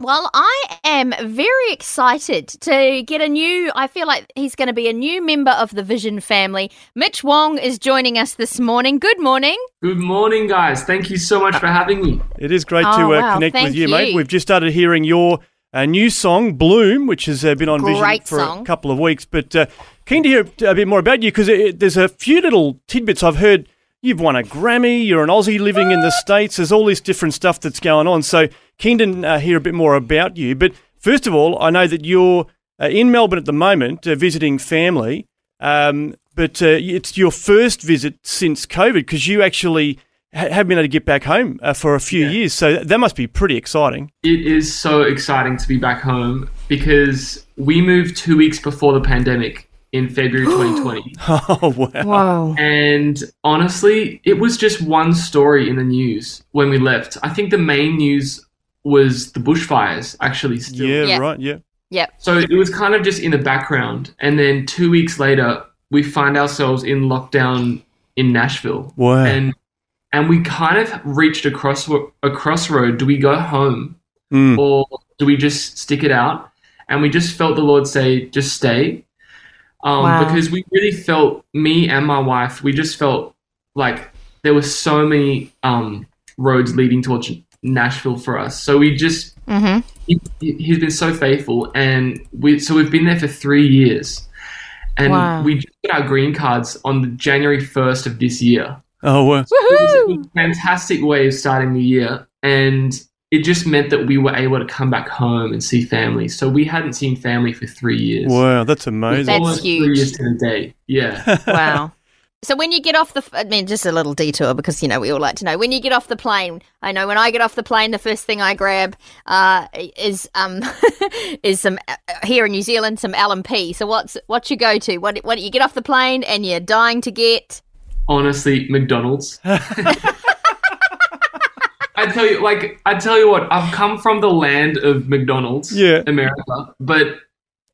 Well, I am very excited to get a new. I feel like he's going to be a new member of the Vision family. Mitch Wong is joining us this morning. Good morning. Good morning, guys. Thank you so much for having me. It is great Oh, to uh, wow. connect Thank with you, you. mate. We've just started hearing your uh, new song, Bloom, which has uh, been on Vision for song. a couple of weeks. But uh, keen to hear a bit more about you because there's a few little tidbits I've heard. You've won a Grammy. You're an Aussie living in the States. There's all this different stuff that's going on. So keen to uh, hear a bit more about you. But first of all, I know that you're uh, in Melbourne at the moment uh, visiting family. Um, but uh, it's your first visit since COVID because you actually ha- have been able to get back home uh, for a few Yeah. years. So that must be pretty exciting. It is so exciting to be back home because we moved two weeks before the pandemic in February 2020. Oh, wow. Whoa. And honestly, it was just one story in the news when we left. I think the main news was the bushfires, actually, still. Yeah, Yeah. right. Yeah. Yep. So it was kind of just in the background. And then two weeks later, we find ourselves in lockdown in Nashville. Wow. And and we kind of reached a, cross, a crossroad. Do we go home Mm. or do we just stick it out? And we just felt the Lord say, just stay. Um, Wow. Because we really felt, me and my wife, we just felt like there were so many um, roads leading towards Nashville for us. So we just, Mm-hmm. he, he's been so faithful. And we, so we've been there for three years. And Wow. we just got our green cards on the January 1st of this year Oh, wow. it was a fantastic way of starting the year and it just meant that we were able to come back home and see family so we hadn't seen family for three years Wow, that's amazing. That's almost huge. three years to the day yeah Wow. So when you get off the, I mean, just a little detour because you know we all like to know. When you get off the plane, I know when I get off the plane, the first thing I grab uh, is um is some uh, here in New Zealand some L&P. So what's what's your go to? What what you get off the plane and you're dying to get? honestly mcdonald's i tell you like i tell you what i've come from the land of mcdonald's Yeah. america but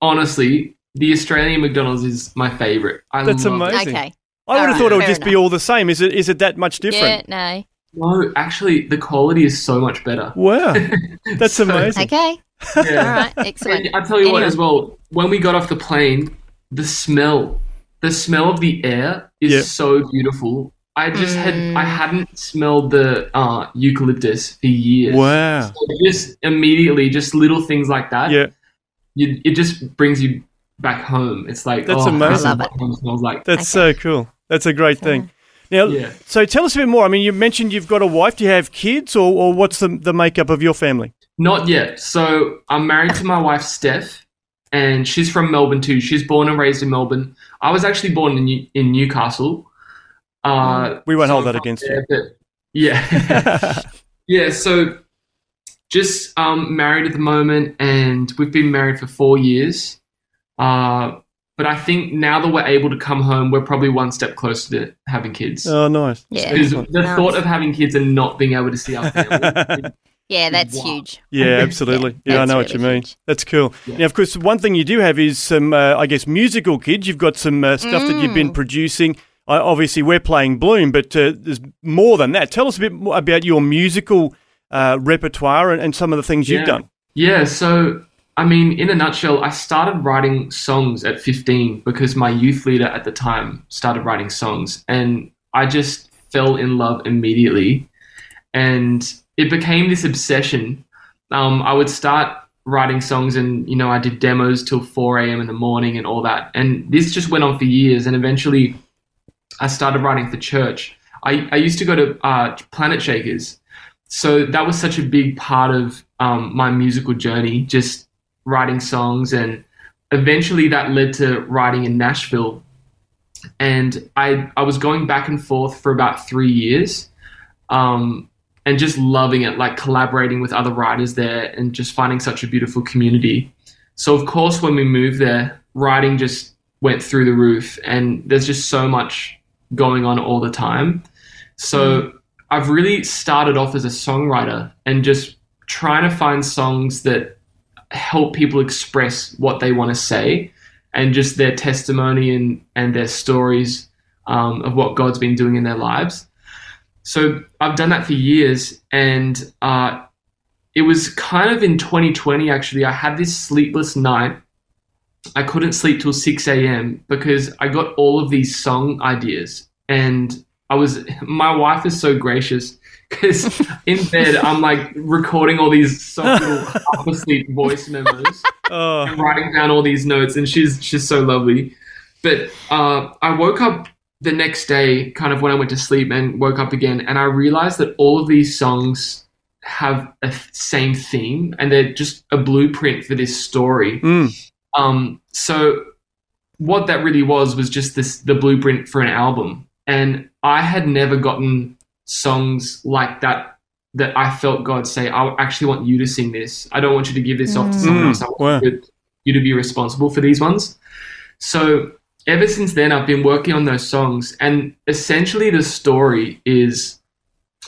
honestly the australian mcdonald's is my favorite I That's love it. amazing. Okay. I would have Alright, thought it would fair just be all the same. Is it? Is it that much different? Yeah. different? No. no actually the quality is so much better Wow, that's So- amazing. Okay. Yeah. All right. Excellent. And I tell you what, as well, when we got off the plane, the smell, the smell of the air is Yeah. so beautiful. I just had, Mm. I hadn't smelled the uh, eucalyptus for years. Wow. So just immediately, just little things like that. Yeah, You, it just brings you back home. It's like, That's oh, amazing. I love what home smells like. that's so cool. That's a great thing. Now, Yeah. so tell us a bit more. I mean, you mentioned you've got a wife. Do you have kids, or, or what's the the makeup of your family? Not yet. So I'm married to my wife, Steph, and she's from Melbourne too. She's born and raised in Melbourne. I was actually born in, New- in Newcastle. Uh, We won't so hold that from against you. there, but- Yeah. yeah. So just um, married at the moment, and we've been married for four years. Uh, but I think now that we're able to come home, we're probably one step closer to having kids. oh, nice. Yeah. Because the Nice. thought of having kids and not being able to see our family Yeah, that's Wow. huge. Yeah, absolutely. Yeah, Yeah, I that's know what you mean. huge. That's cool. Yeah. Now, of course, one thing you do have is some, uh, I guess, musical kids. You've got some uh, stuff that you've been Mm. producing. Obviously, we're playing Bloom, but uh, there's more than that. Tell us a bit more about your musical uh, repertoire and, and some of the things you've done. Yeah, so I mean, in a nutshell, I started writing songs at 15 because my youth leader at the time started writing songs, and I just fell in love immediately, and it became this obsession. Um, I would start writing songs, and you know, I did demos till 4 a.m. in the morning and all that, and this just went on for years, and eventually, I started writing for church. I, I used to go to uh, Planetshakers, so that was such a big part of um, my musical journey, just writing songs, and eventually that led to writing in Nashville. And I I was going back and forth for about three years, um, and just loving it, like collaborating with other writers there and just finding such a beautiful community. So of course, when we moved there, writing just went through the roof, and there's just so much going on all the time. So I've really started off as a songwriter and just trying to find songs that help people express what they want to say and just their testimony and, and their stories um, of what God's been doing in their lives. So I've done that for years, and uh, it was kind of in 2020 actually. I had this sleepless night. I couldn't sleep till 6 a.m. because I got all of these song ideas, and I was my wife is so gracious because in bed I'm like recording all these soft little half asleep voice memos Oh, and writing down all these notes, and she's she's so lovely. But uh, I woke up the next day, kind of when I went to sleep, and woke up again, and I realized that all of these songs have a same theme, and they're just a blueprint for this story. mm, Um, so what that really was was just this the blueprint for an album, and I had never gotten songs like that that I felt God say, I actually want you to sing this. I don't want you to give this off to someone Mm. else. I want Wow. you, to, you to be responsible for these ones. So ever since then, I've been working on those songs, and essentially the story is,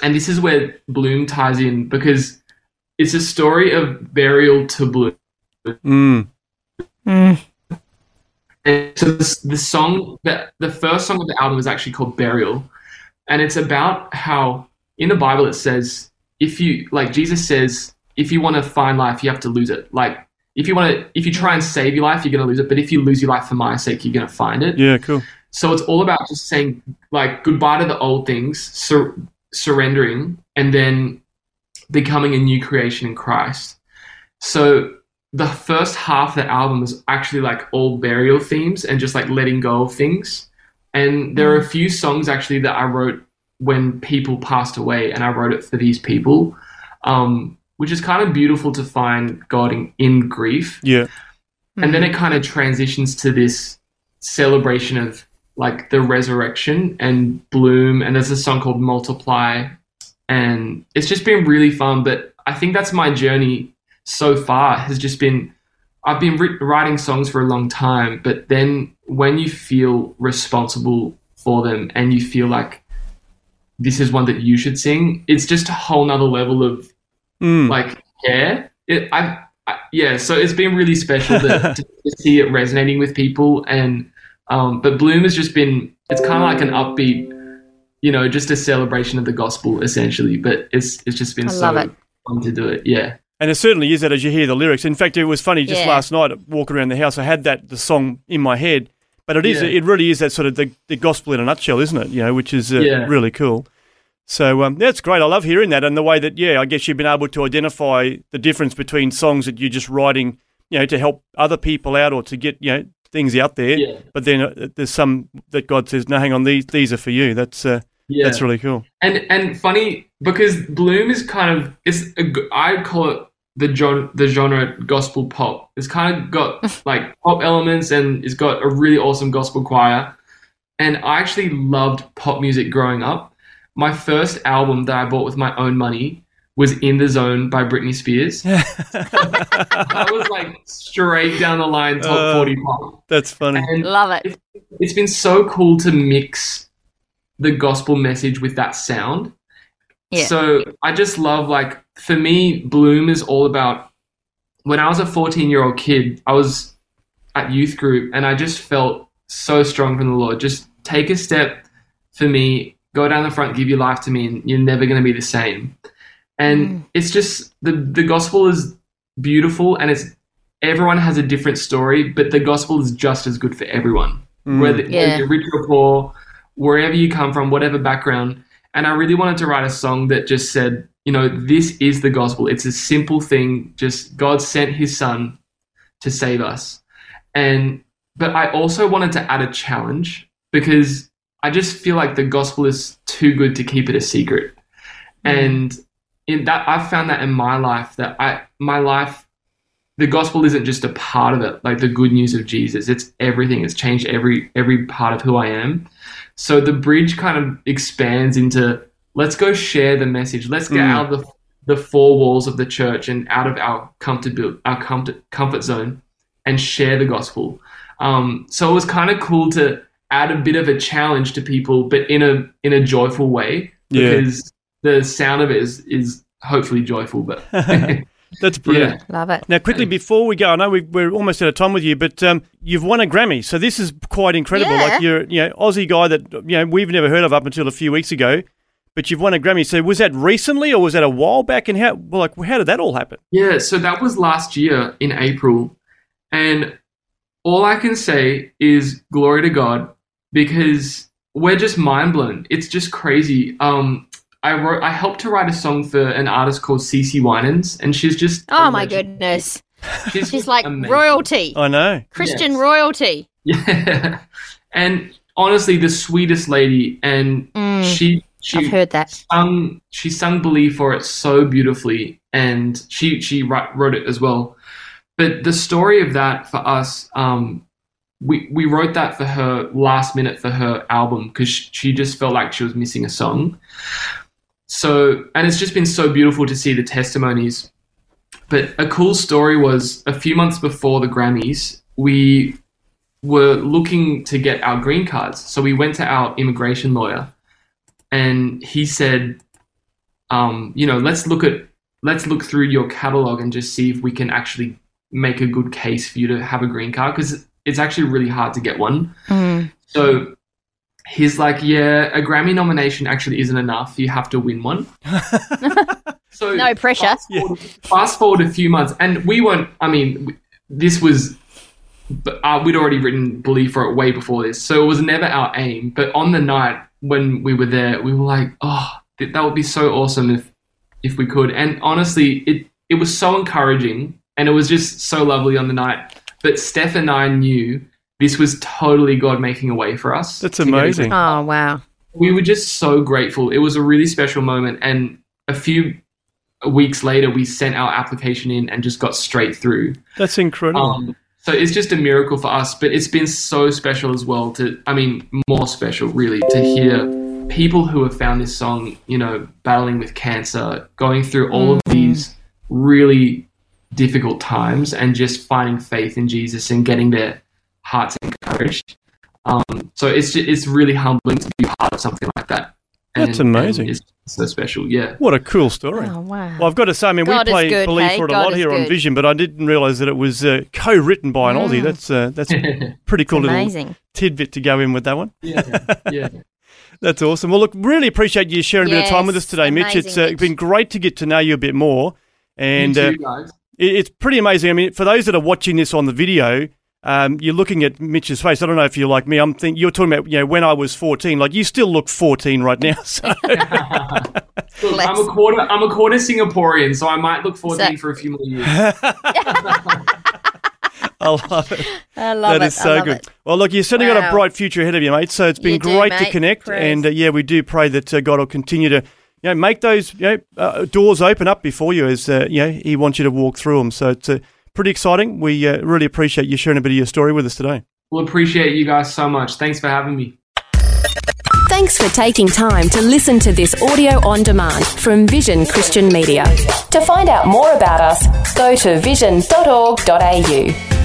and this is where Bloom ties in because it's a story of burial to bloom. mm, Mm. And so this, the song, the, the first song of the album is actually called Burial. And it's about how in the Bible it says, if you, like Jesus says, if you want to find life, you have to lose it. Like, if you want to, if you try and save your life, you're going to lose it. But if you lose your life for my sake, you're going to find it. yeah, cool. So it's all about just saying, like, goodbye to the old things, sur- surrendering, and then becoming a new creation in Christ. So the first half of the album is actually like all burial themes and just like letting go of things. And there are a few songs actually that I wrote when people passed away, and I wrote it for these people, um, which is kind of beautiful to find God in, in grief. Yeah, and then it kind of transitions to this celebration of like the resurrection and bloom and there's a song called multiply and it's just been really fun but i think that's my journey so far has just been i've been ri writing songs for a long time but then when you feel responsible for them and you feel like this is one that you should sing it's just a whole nother level of mm. like care. It, I, I, yeah, so it's been really special to, to see it resonating with people, and um, but Bloom has just been it's kind of like an upbeat, you know, just a celebration of the gospel essentially. But it's it's just been I so love it. fun to do it. Yeah, And it certainly is that as you hear the lyrics. In fact, it was funny just Yeah. last night walking around the house. I had that the song in my head, but it is Yeah. it really is that sort of the, the gospel in a nutshell, isn't it? You know, which is uh, Yeah. really cool. So um, that's great. I love hearing that and the way that yeah, I guess you've been able to identify the difference between songs that you're just writing, you know, to help other people out or to get you know things out there. Yeah. But then uh, there's some that God says, no, hang on, these these are for you. That's uh, yeah. that's really cool. and and funny because Bloom is kind of it's a g- I'd call it the genre the genre gospel pop. It's kind of got like pop elements and it's got a really awesome gospel choir. And I actually loved pop music growing up. My first album that I bought with my own money was In the Zone by Britney Spears. I was like straight down the line top Uh, 40 pop. That's funny. And Love it. it's been so cool to mix the gospel message with that sound. Yeah. So I just love like for me, Bloom is all about when I was a 14 year old kid, I was at youth group and I just felt so strong from the Lord. Just take a step for me, go down the front, give your life to me, and you're never gonna be the same. And it's just the the gospel is beautiful and it's everyone has a different story, but the gospel is just as good for everyone. Mm. Whether, Yeah. whether you're rich or poor, wherever you come from, whatever background. And I really wanted to write a song that just said, you know, this is the gospel. It's a simple thing. Just God sent his son to save us. And, but I also wanted to add a challenge because I just feel like the gospel is too good to keep it a secret. Mm-hmm. And in that, I've found that in my life that I, my life, the gospel isn't just a part of it, like the good news of Jesus. It's everything. It's changed every every part of who I am. So the bridge kind of expands into let's go share the message. Let's get Mm. out of the the four walls of the church and out of our comfort our comfort comfort zone and share the gospel. Um, so it was kind of cool to add a bit of a challenge to people, but in a in a joyful way Yeah. because the sound of it is is hopefully joyful. But That's brilliant. yeah, Love it. Now, quickly before we go, I know we, we're almost out of time with you, but um, you've won a Grammy, so this is quite incredible. Yeah. Like you're, you know, Aussie guy that you know we've never heard of up until a few weeks ago, but you've won a Grammy. So was that recently, or was that a while back? And how, well, like, how did that all happen? Yeah, so that was last year in April. And all I can say is glory to God because we're just mind blown. It's just crazy. Um, I wrote, I helped to write a song for an artist called Cece Winans, and she's just Oh a my goodness. She's, She's like amazing. royalty. I know. Christian Yes. royalty. Yeah, and honestly, the sweetest lady, and Mm, she she I've heard that. sung she sung "Believe" for it so beautifully, and she she wrote it as well. But the story of that for us, um, we we wrote that for her last minute for her album because she just felt like she was missing a song. So, and it's just been so beautiful to see the testimonies. But a cool story was a few months before the Grammys, we were looking to get our green cards. So we went to our immigration lawyer and he said, um, you know, let's look at let's look through your catalog and just see if we can actually make a good case for you to have a green card because it's actually really hard to get one. Mm. So he's like, yeah, a Grammy nomination actually isn't enough. You have to win one. so No pressure. Fast forward, fast forward a few months, and we weren't. I mean, this was. but, Uh, we'd already written "Believe" for it way before this, so it was never our aim. But on the night when we were there, we were like, "Oh, th- that would be so awesome if if we could." And honestly, it it was so encouraging, and it was just so lovely on the night. But Steph and I knew this was totally God making a way for us. That's to get a amazing. Oh wow. we were just so grateful. It was a really special moment. And a few weeks later, we sent our application in and just got straight through. That's incredible. Um, so it's just a miracle for us, but it's been so special as well to, I mean, more special really to hear people who have found this song, you know, battling with cancer, going through all of these really difficult times and just finding faith in Jesus and getting their hearts encouraged. Um, so it's just, it's really humbling to be part of something like that. That's amazing. it's so special. Yeah. what a cool story. Oh wow. Well, I've got to say, I mean, God we play good, Believe hey? for it a God lot is here on. Vision, but I didn't realise that it was uh, co-written by an Aussie. That's uh, that's pretty cool little Amazing. tidbit to go in with that one. yeah. Yeah. That's awesome. Well, look, really appreciate you sharing a bit of time with us Yes, today, Mitch. amazing, It's uh, Mitch. been great to get to know you a bit more, and you uh, too, guys. it's pretty amazing. I mean, for those that are watching this on the video, um, you're looking at Mitch's face. I don't know if you're like me. I'm think you're talking about you know when I was 14. Like you still look 14 right now. So Look, I'm a quarter. I'm a quarter Singaporean, so I might look 14 So- for a few more years. I love it. I love That it. is I so good. it. Well, look, you've certainly got a bright future ahead of you, mate. So it's been You do, great to connect, Praise. and uh, yeah, we do pray that uh, God will continue to you know make those you know uh, doors open up before you as uh, you know He wants you to walk through them. So it's uh, pretty exciting. We uh, really appreciate you sharing a bit of your story with us today. Well, appreciate you guys so much. Thanks for having me. Thanks for taking time to listen to this audio on demand from Vision Christian Media. To find out more about us, go to vision.org.au.